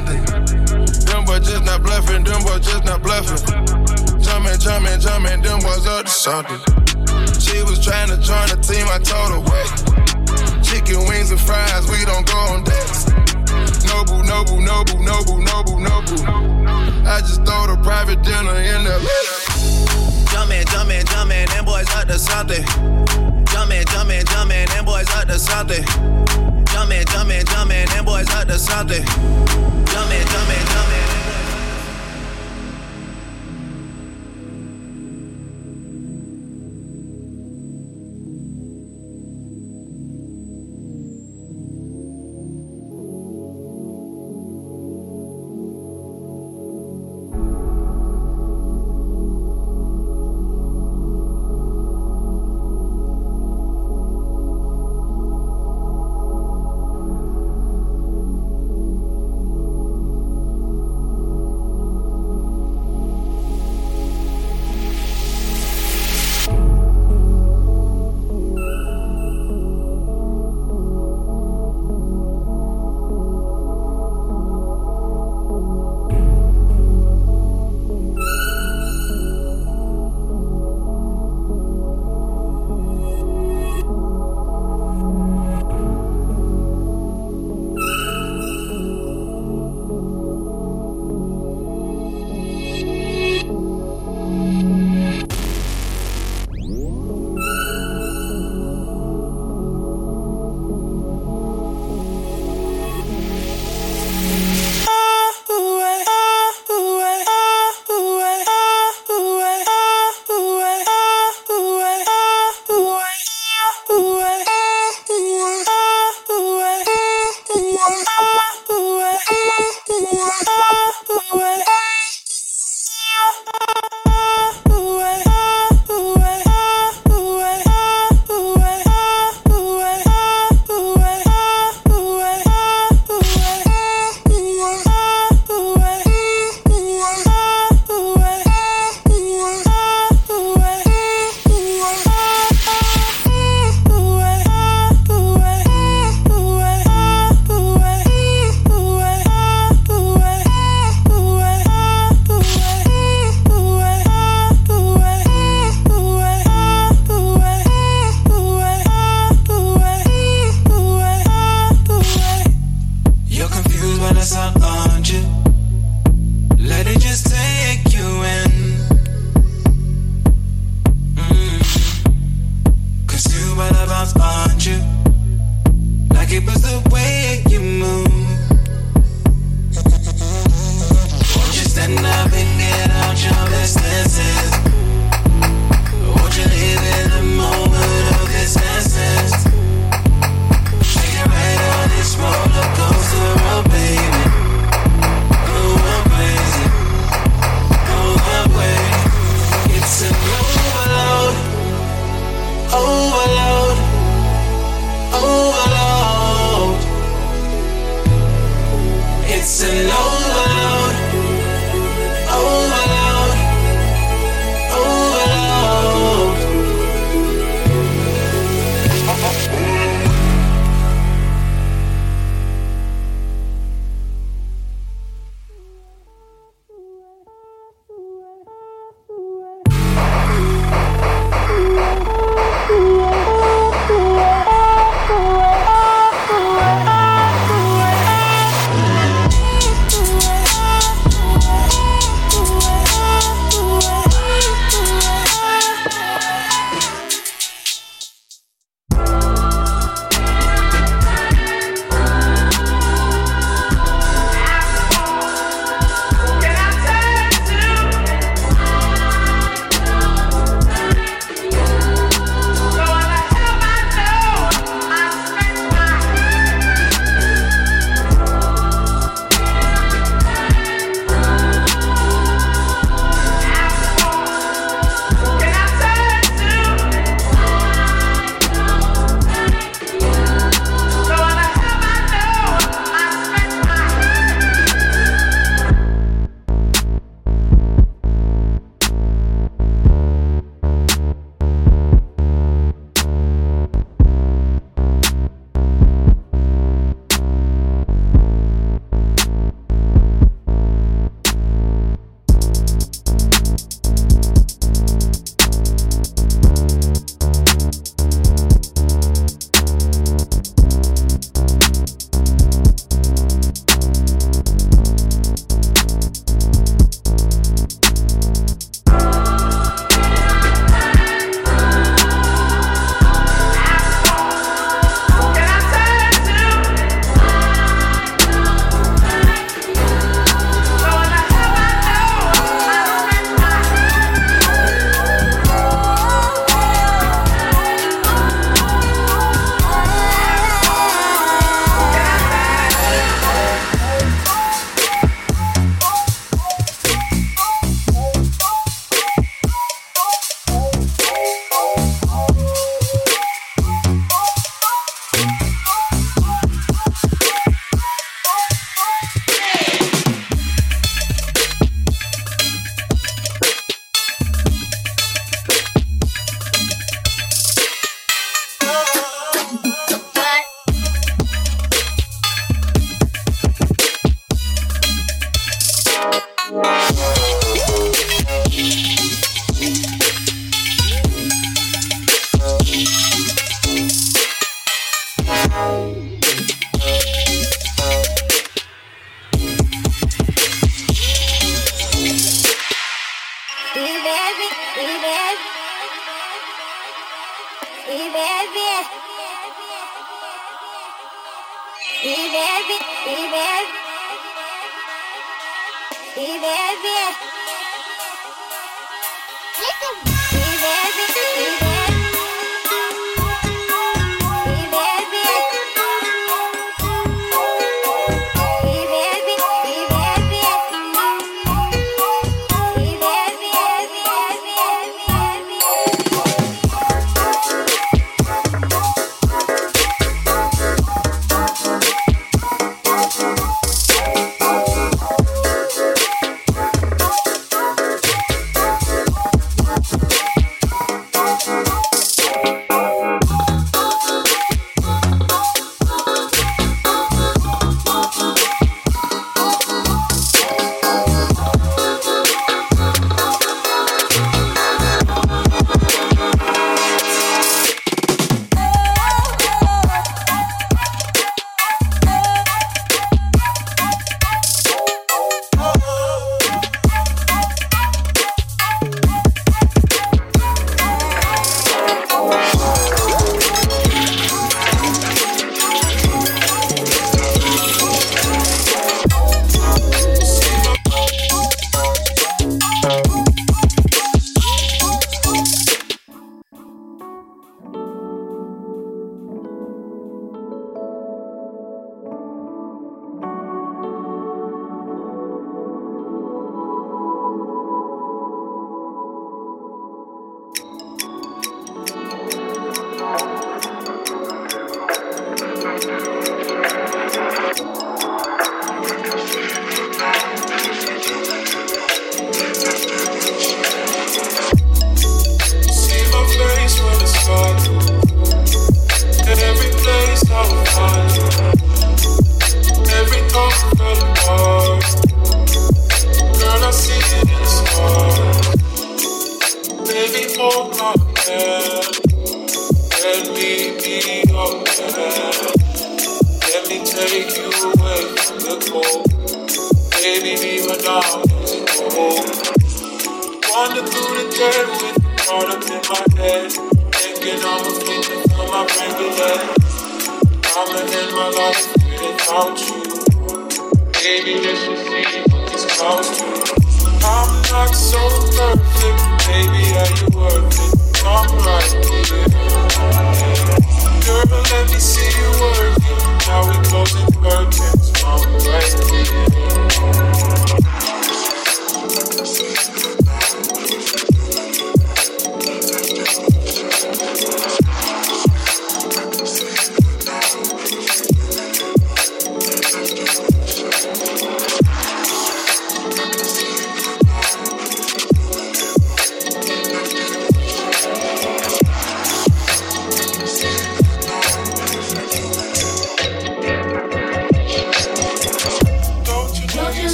nothing. Them boys just not bluffing, them boys just not bluffing. Jumping, jumping, jumping, them boys up to something.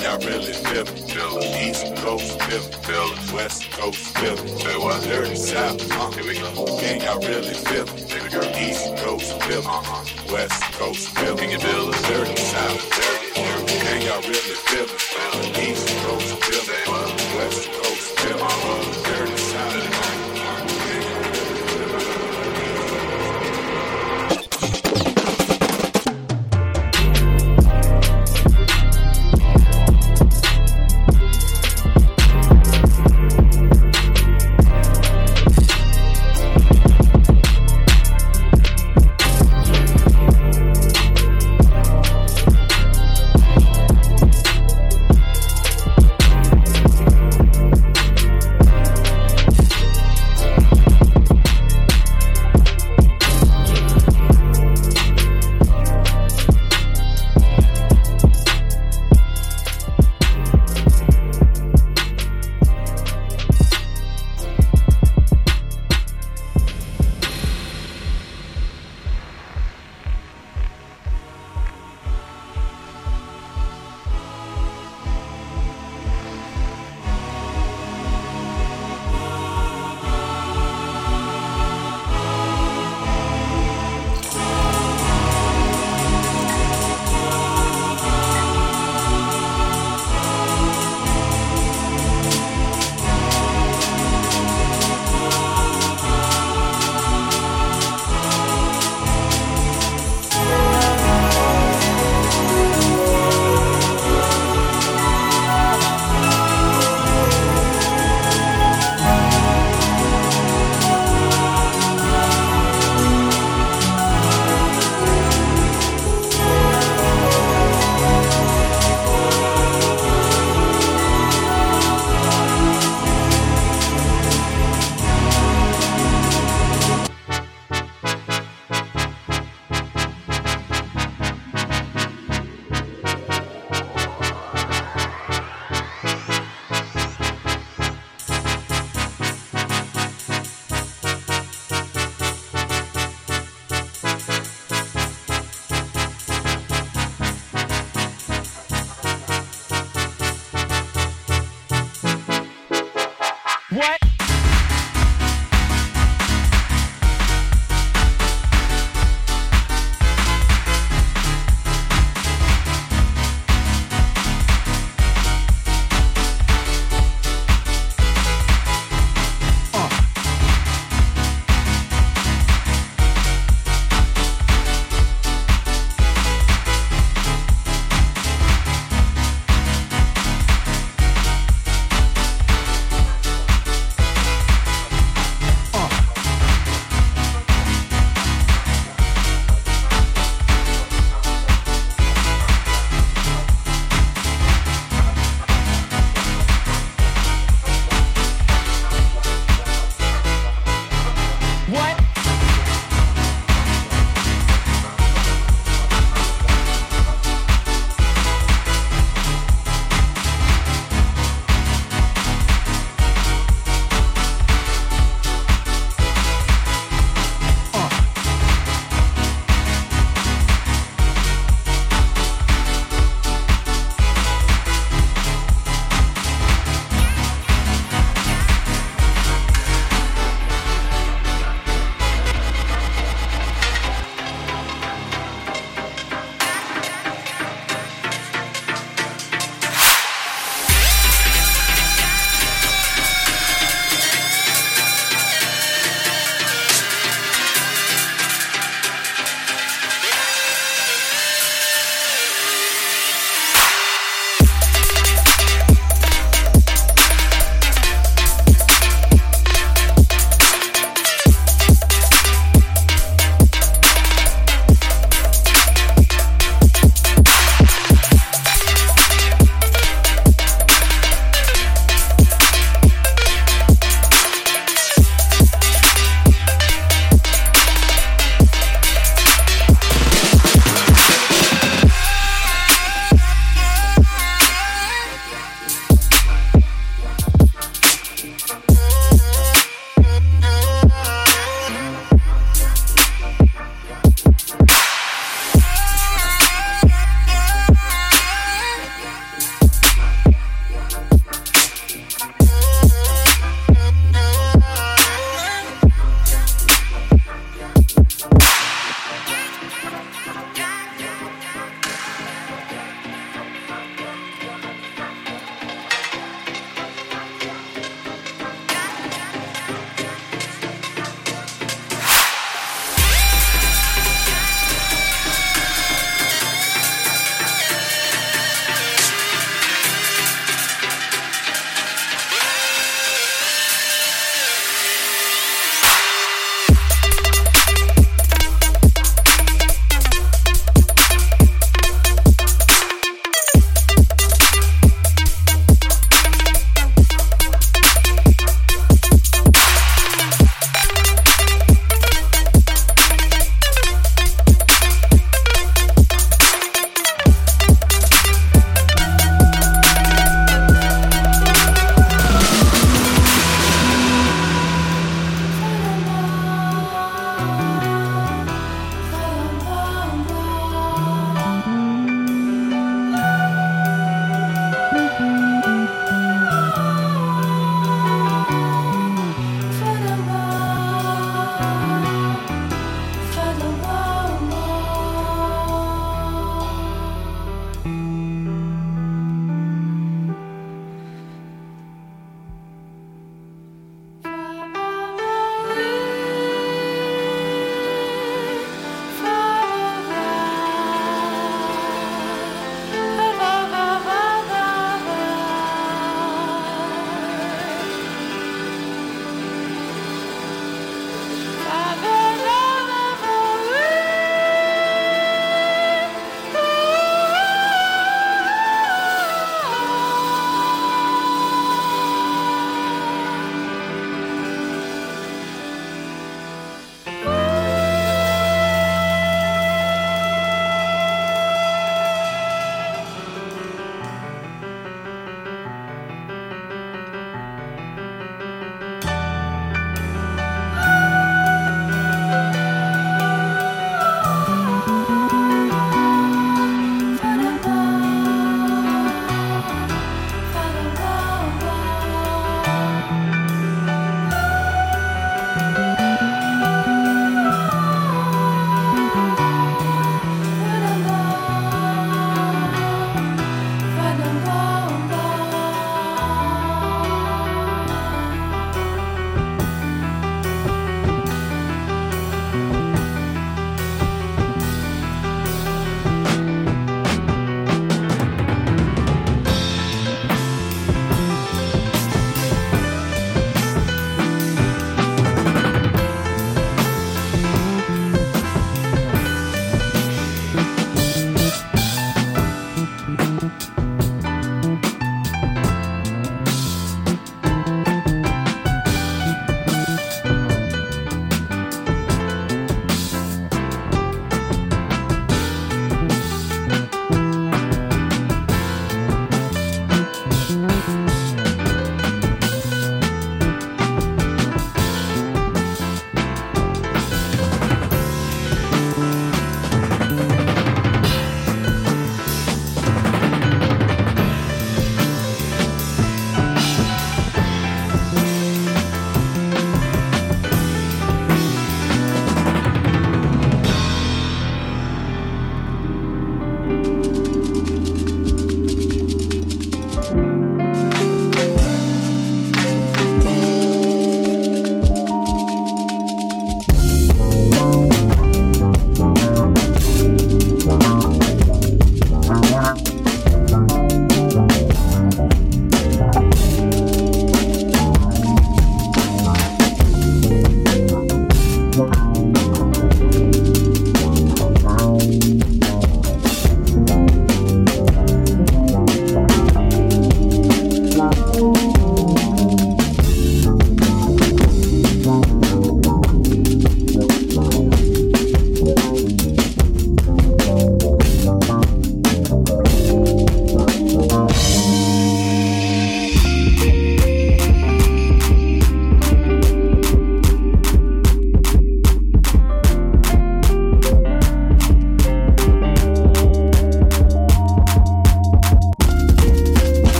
think I really feel it. Feel it. East Coast, feel it. Feel it. West Coast, feel it. Feel it. Dirty South, uh, here we go. Think I really feel it. Baby girl, East Coast, feel it. Uh-huh. West Coast, feel it. Can you feel it? Dirty South, dirty, dirty. Think I really feel it. Feel it. East What?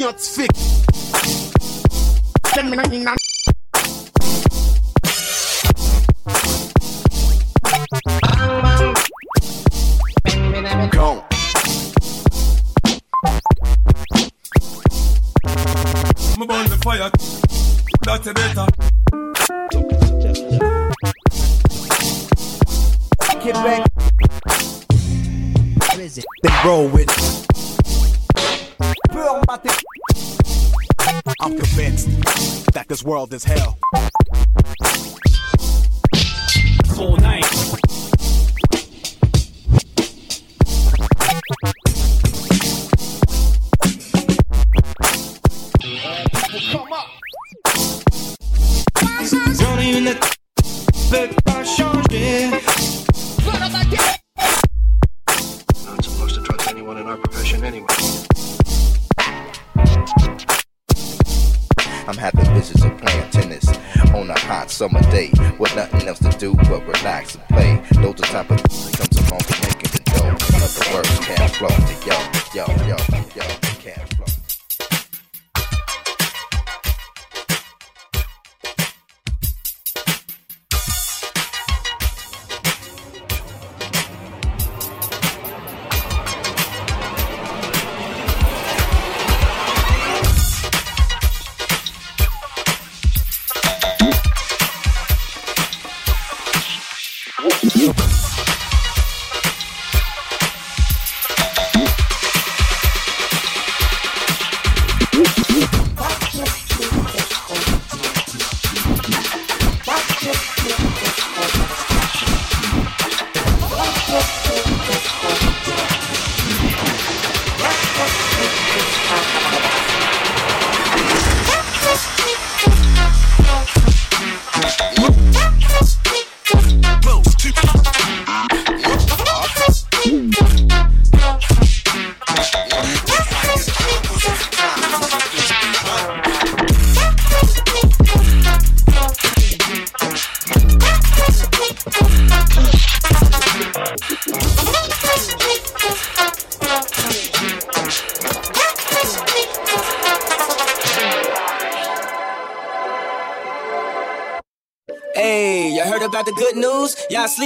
Scientifique. Gone.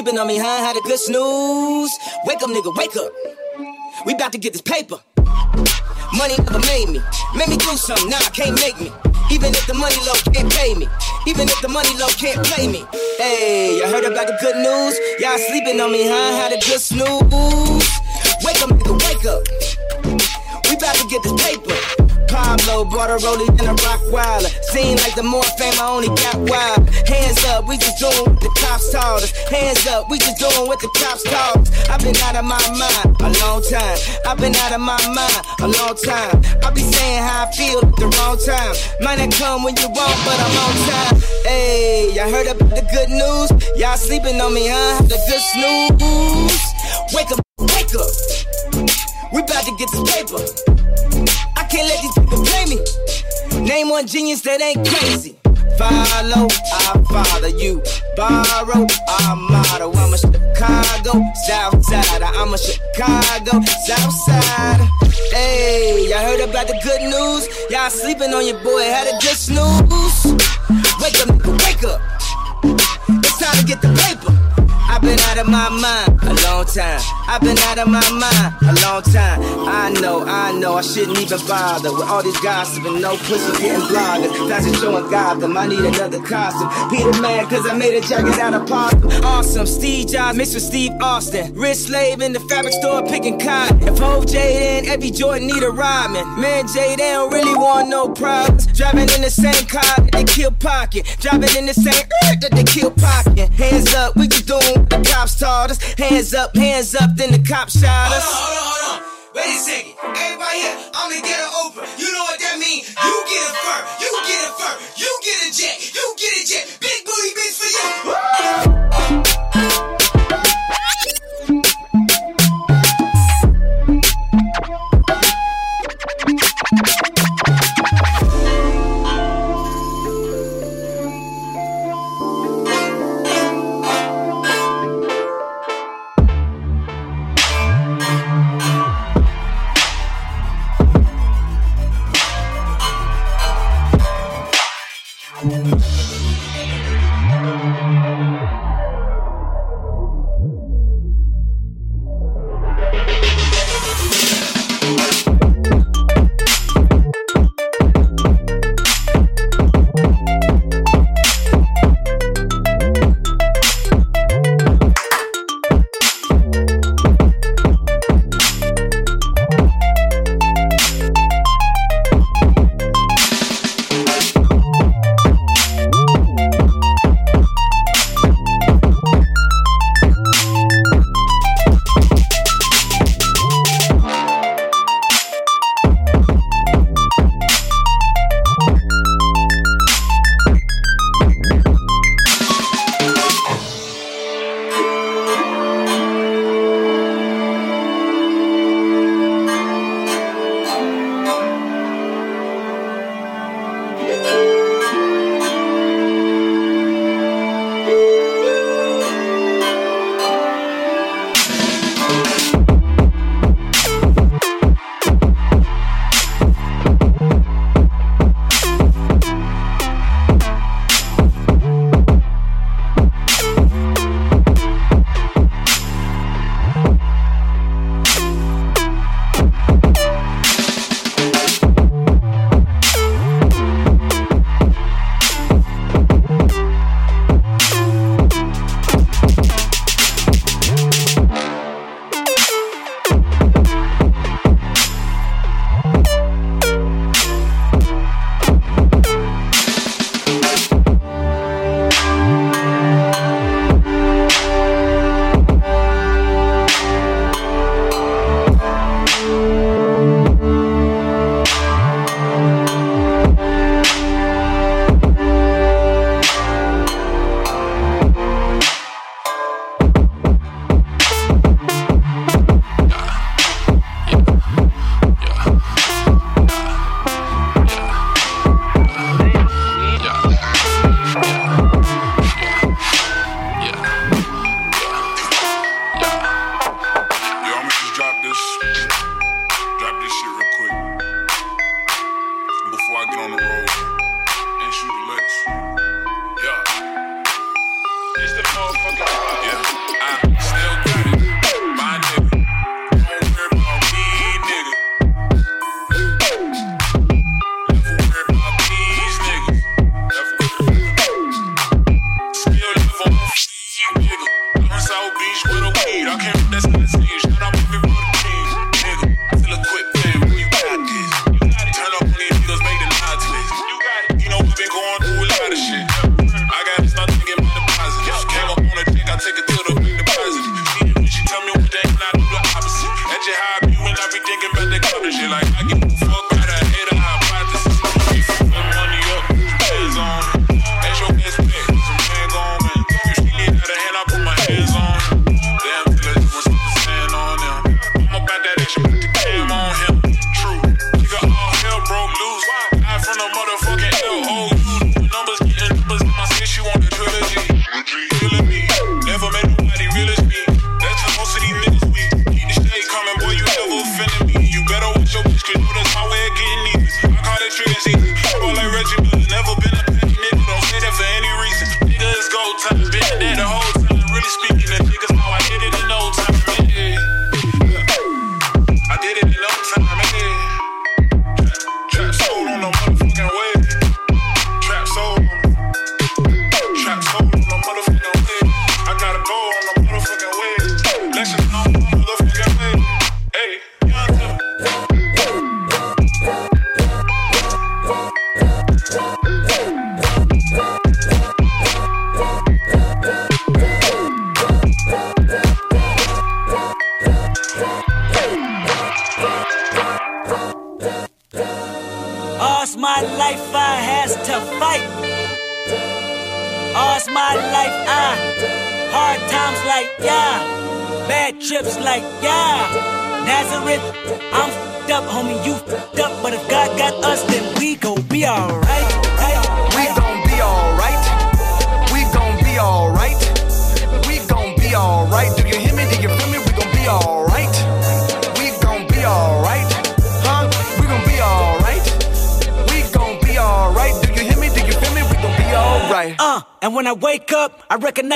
Sleeping on me, huh? Had a good snooze. Wake up, nigga, wake up. We about to get this paper. Money never made me. Made me do something, now nah, can't make me. Even if the money low can't pay me. Even if the money low can't play me. Hey, you heard about the good news? Y'all sleeping on me, huh? Had a good snooze. Wake up, nigga, wake up. We about to get this paper. Pablo brought a rollie and a rock wilder. Seem like the more fame I only got wild. Hands up, we just doing what the cops told us. Hands up, we just doing what the cops told us. I've been out of my mind a long time. I've been out of my mind a long time. I be saying how I feel at the wrong time. Might not come when you want, but I'm on time. Hey, y'all heard about the good news? Y'all sleeping on me, huh? The good snooze. Wake up, wake up. We about to get this paper. Can't let these people play me. Name one genius that ain't crazy. Follow, I follow you. Borrow, I model. I'm a Chicago South Side. I'm a Chicago South Side. Hey, y'all heard about the good news? Y'all sleeping on your boy, had a good snooze. Wake up, nigga, wake up. It's time to get the paper. Been out of my mind a long time. I've been out of my mind a long time. I know, I know, I shouldn't even bother with all this gossip and No pussy getting bloggers. That's a showing Gotham. I need another costume. Peter mad cause I made a jacket out of possum. Awesome. Steve Jobs mixed with Steve Austin. Wrist slave in the fabric store picking cotton. If Jade and every Jordan need a rhyming. Man, Jay, they don't really want no problems. Driving in the same car that they kill pocket. Driving in the same earth that they kill pocket. Hands up, we just doing the cops taught us. Hands up, hands up, then the cops shot us. Hold on, hold on, hold on. Wait a second. Everybody here, I'm gonna get an Oprah. You know what that means? You get a fur, you get a fur, you get a jet, you get a jet. Big booty bitch for you.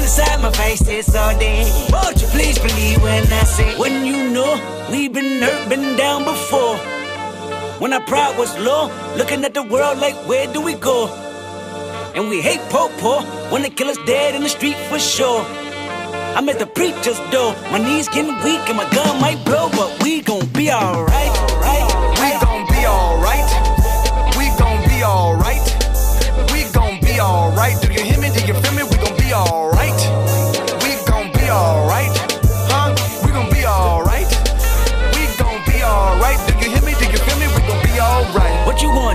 Trying to side my face this all day. Won't you please believe when I say, when you know we've been hurt, been down before. When our pride was low, looking at the world like, where do we go? And we hate po po when kill us dead in the street for sure. I'm at the preacher's door, my knees getting weak and my gun might blow, but we gon' be alright, right? We gon' be alright. We gon' be alright. We gon' be alright. Do you hear me?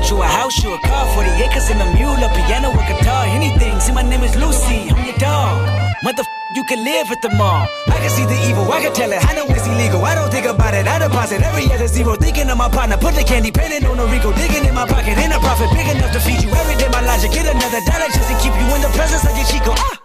You? A house, you a car, 40 acres and a mule, a piano, a guitar, anything. See, my name is Lucy, I'm your dog. Mother, you can live at the mall. I can see the evil, I can tell it. I know it's illegal. I don't think about it. I deposit every other zero. Thinking of my partner, put the candy painting on a Rico, digging in my pocket. In a profit big enough to feed you every day. My logic, get another dollar just to keep you in the presence of your Chico. Ah!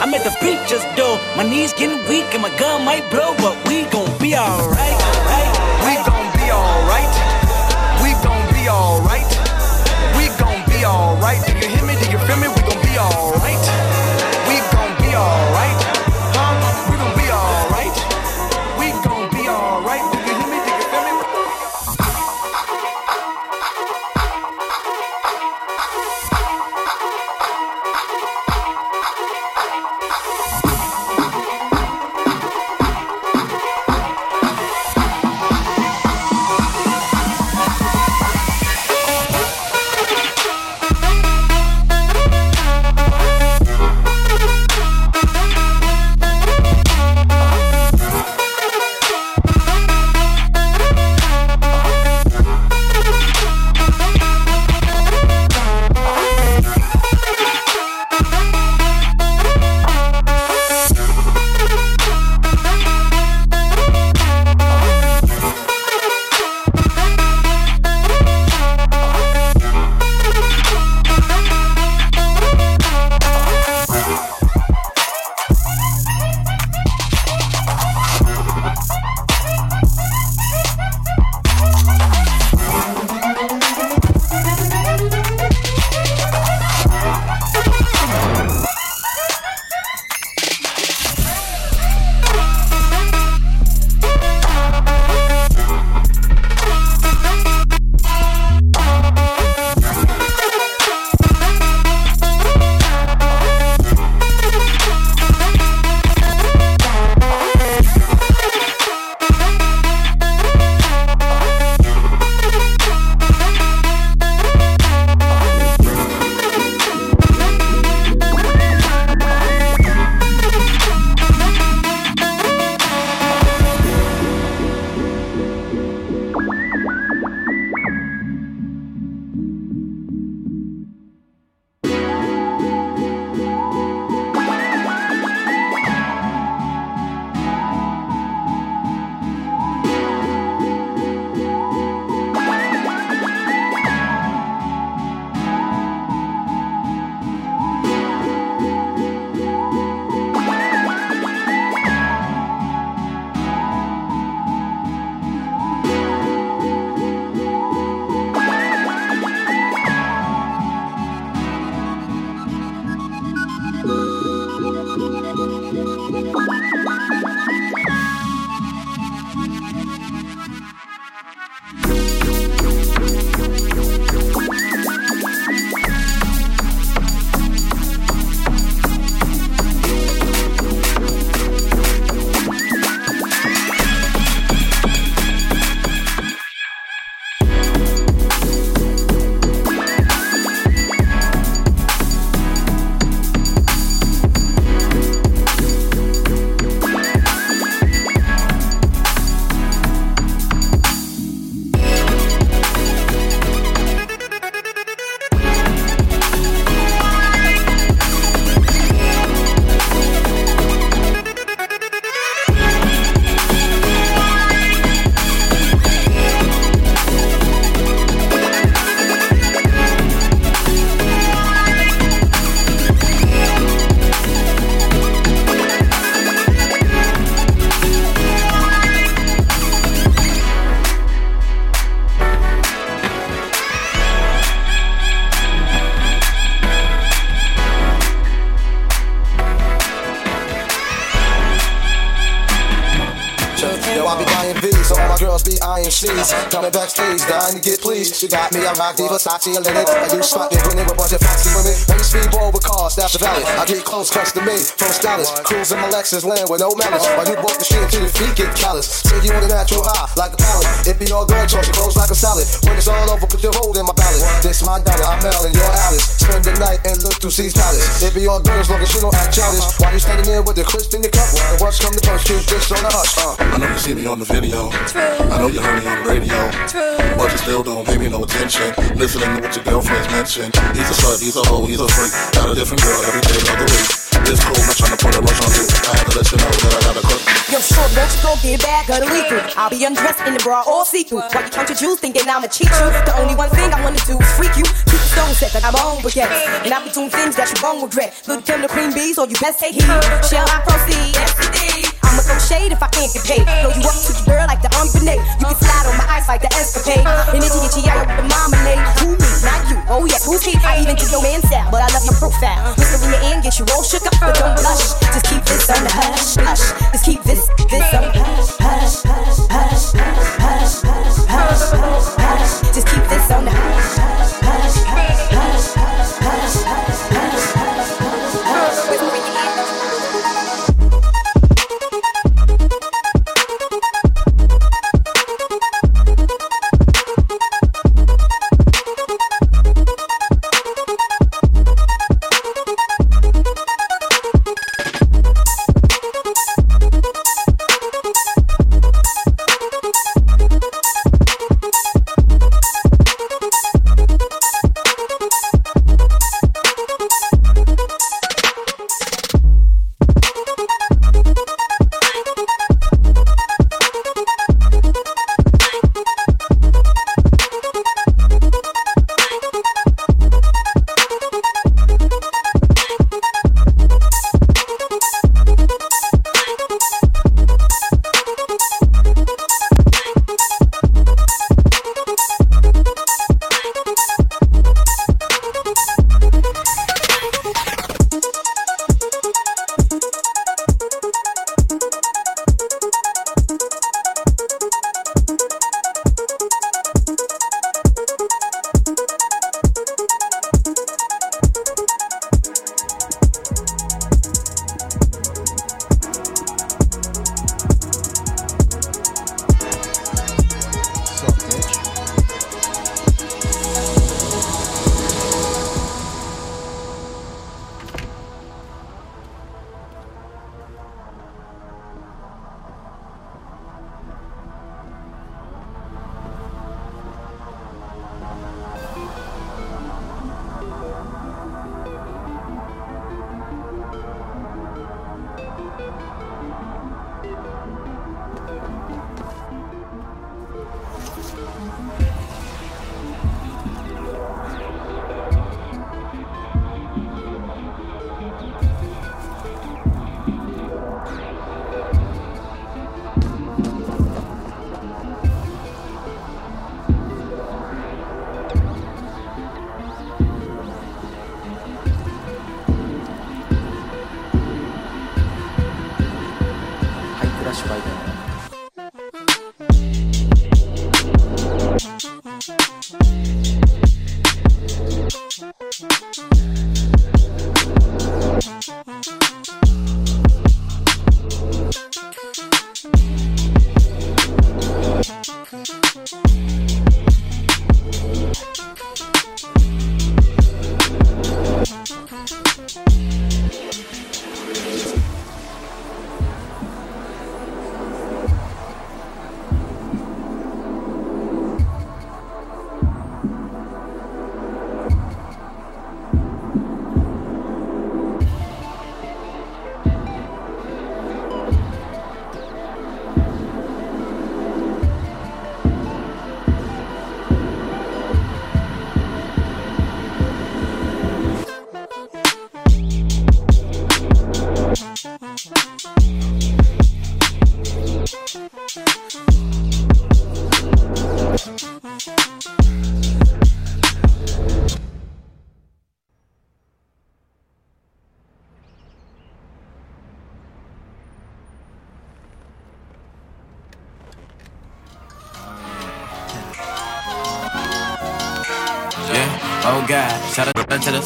I'm at the preacher's door. My knees getting weak and my gun might blow, but we gon' be alright. Right, We gon' be alright. We gon' be alright. We gon' be alright. Do you hear me? Do you feel me? We eyeing Coming backstage, dying to get pleased. You got me, I rock Diva, Sachi, and Lennox. I use spot, get winning with a bunch of foxy women. When you speedball with cars, that's the valley. I get close, custom made from stylist. Cruising my Lexus land with no malice. While you walk the street until your feet get callous. Take you on a natural high, like a pallet. It be all good, toss your clothes like a salad. When it's all over, put your hold in my ballot. This my dollar, I'm Mel and your Alice. Spend the night and look through C's palace. It be all good as long as you don't act childish. While you standing there with the crisp in your cup. And what's come to first, keep just on the hush. Uh. I know you see me on the video. I know you heard me on the radio. But you still don't pay me no attention. Listening to what your girlfriends mention. He's a slut, he's a hoe, he's a freak. Got a different This put a on you. I had to let you know that I got a crush. Yo, short, won't go get. I'll be undressed in the bra all see through. While you count your jewels, thinking I'ma cheat you. The only one thing I wanna do is freak you. Keep the stone set, I'm on baguette. And I'll be doing things that you won't regret. Lil' Kim the cream bees, or you best take heed. Shall I proceed? I'ma throw shade if I can't get paid. Blow you up to the girl like the unbenay. You can slide on my ice like the escapade. And itchy itchy out with the marmalade. Who me? Not you. Oh yeah, who's he? I even did your man sound, but I love your profile. Whisper in your ear and get you all shook up, but don't blush. Just keep this on the hush, hush. Just keep this, this on hush, hush, hush, hush, hush, hush, hush, hush. Just keep this on the hush.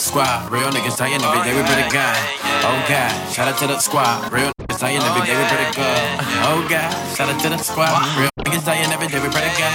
Squad. Real niggas dying every day, we pretty good. Oh God, shout out to the squad. Real niggas dying every day, we pretty good. Oh God, shout out to the squad. Real niggas dying every day, we pretty good.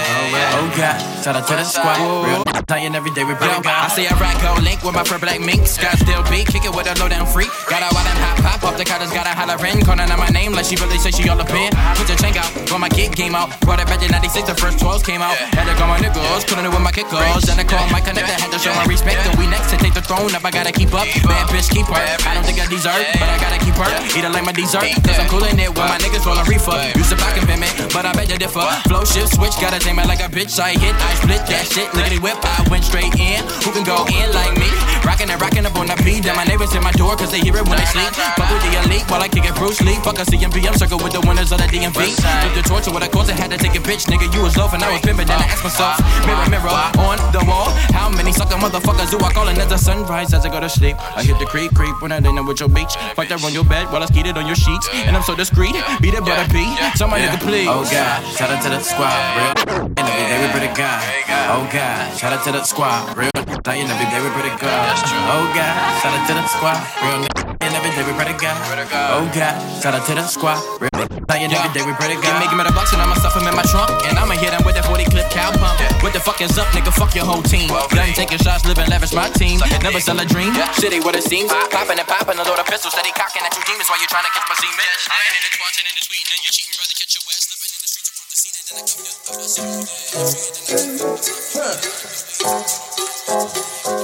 Oh God, shout out to the squad. Real niggas dying every day, we pretty good. I see a rat go link with my fur black mink. Scott still beat, kick it with a low down freak. Got a wild and hot pop off the cutters, got a hollering. Calling out my name like she really say she all up in. Put your chain out, got my kick game out. Brought it back in 96, the first 12s came out. Had to call my niggas, putting it with my kick kickers. Then I call my connector, had to show my respect. And we next to take the throne up, I gotta keep up. Bad bitch, keep her. I don't think I deserve, but I gotta keep her. Eat her like my dessert, cause I'm coolin' it with my niggas rollin' reefer. Used to back and me, but I bet you differ. Flow shift switch, gotta take it like a bitch. I hit, I split that shit, lickety whip, I went straight in. Who can go in like me? Rockin' and rockin' up on the beat. Then my neighbors hit my door cause they hear when they sleep. Fuck with the elite while I kick it Bruce Lee. Fuck a CMB, I'm circle with the winners of the DMV. With the torture, what I caused, I had to take a bitch. Nigga, you was low and I was pimpin'. Then I asked myself, uh-huh. mirror, mirror on the wall. How many sucker motherfuckers do I call it as the sunrise as I go to sleep? I hit the creep, creep when I dinner with your beach. Fight that on your bed while I skeet it on your sheets. And I'm so discreet, beat it but I be. My nigga, please. Oh God, shout out to the squad. Real and every day we pretty good. Oh God, shout out to the squad. Real dying every day we pretty good. Oh God, shout out to the squad. Real and every day we pretty good. Oh God, shout out to the squad. Real dying every day we pretty good. Give me, give me the bucks and I'ma stuff 'em in my trunk. And I'ma hit 'em with that 40 clip cow pump. What the fuck is up, nigga? Fuck your whole team. Done taking shots, living lavish, my team. Never sell a dream. Shit ain't what it seems. Pop, Popping and popping, a load of pistols, steady cocking at you demons while you trying to catch my semen. I ain't in the twatching and the tweeting, and you're cheating, brother. Catch your ass slipping in the streets across the scene, and then I come your throat. Thank you.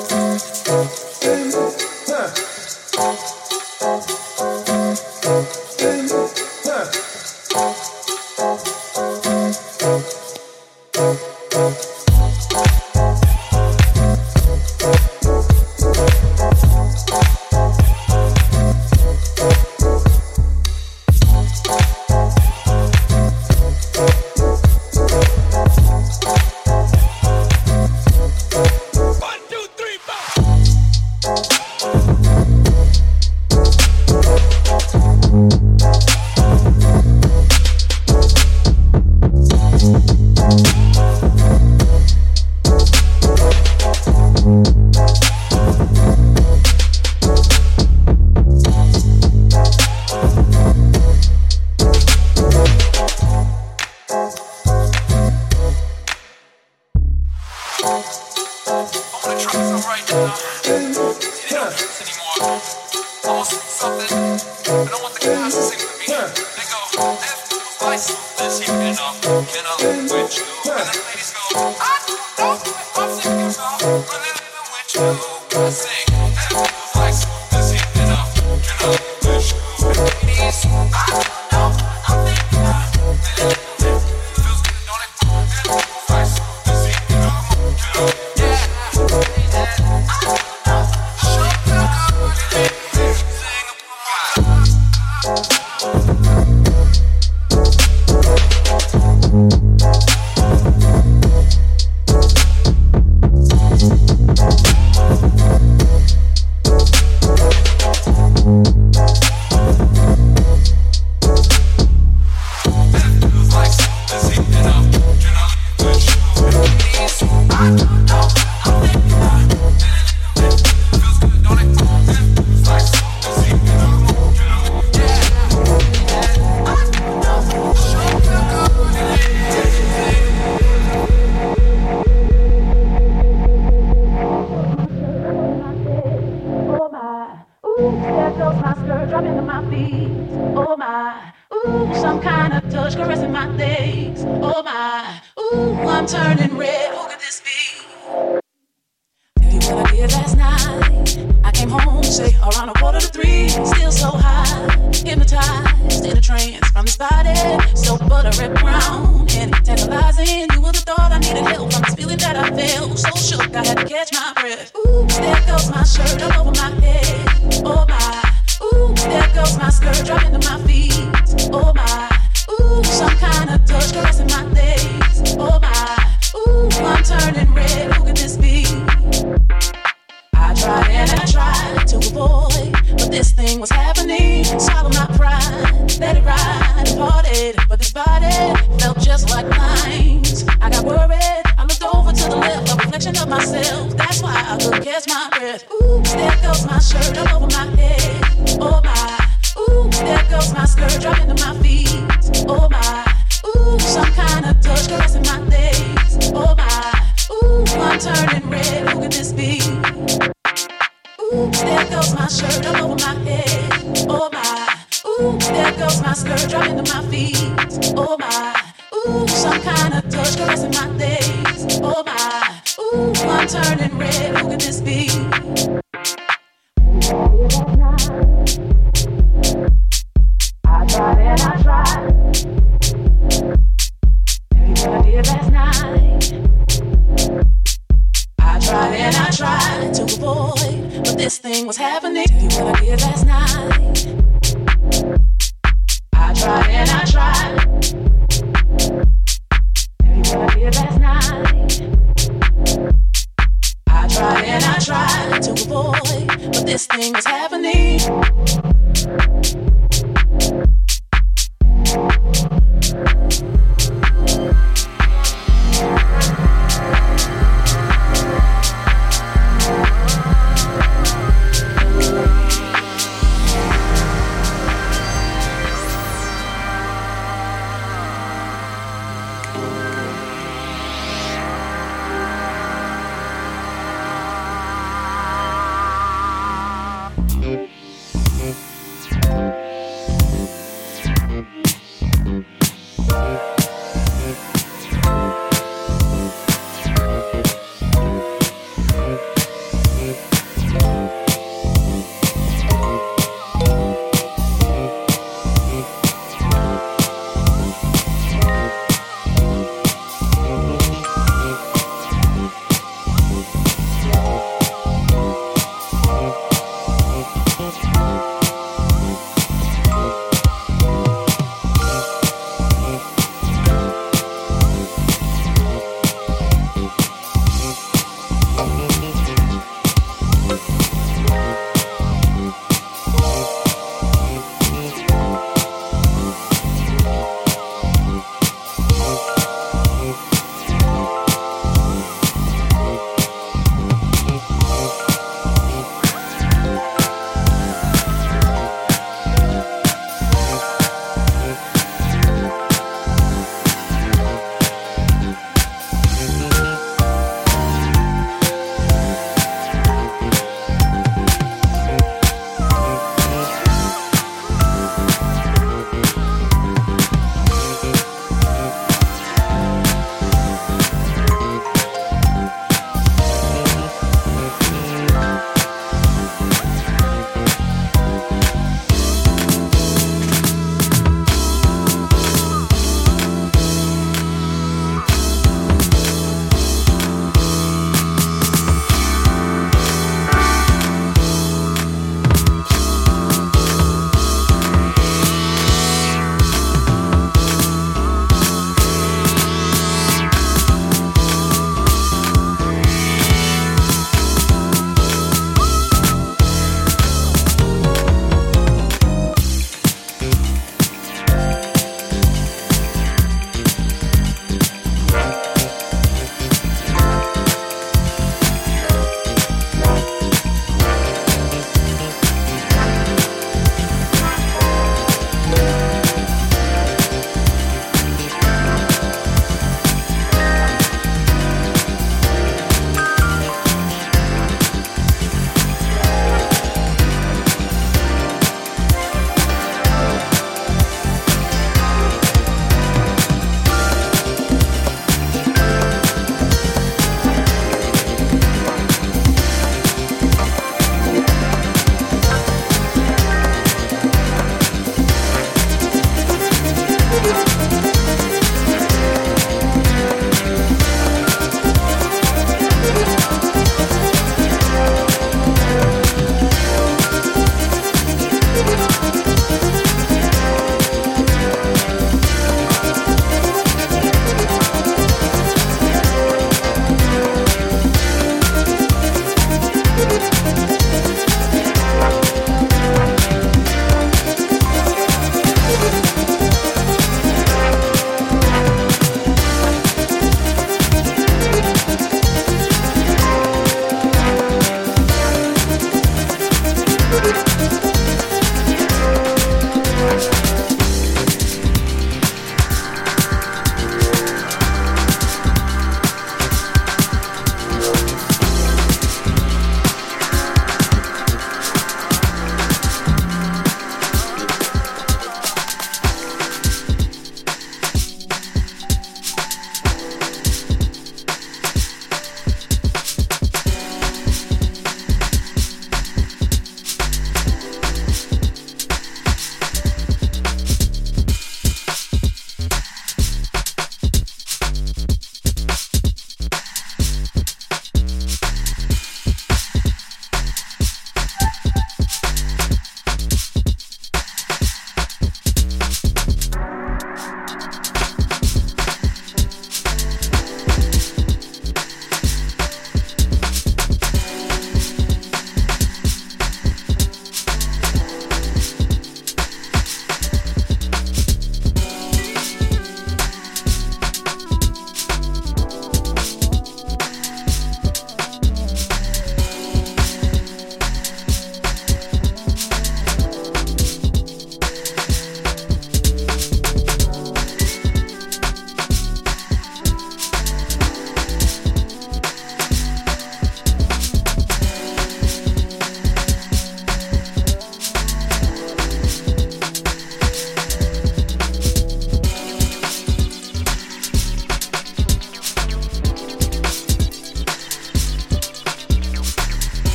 Myself. That's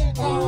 me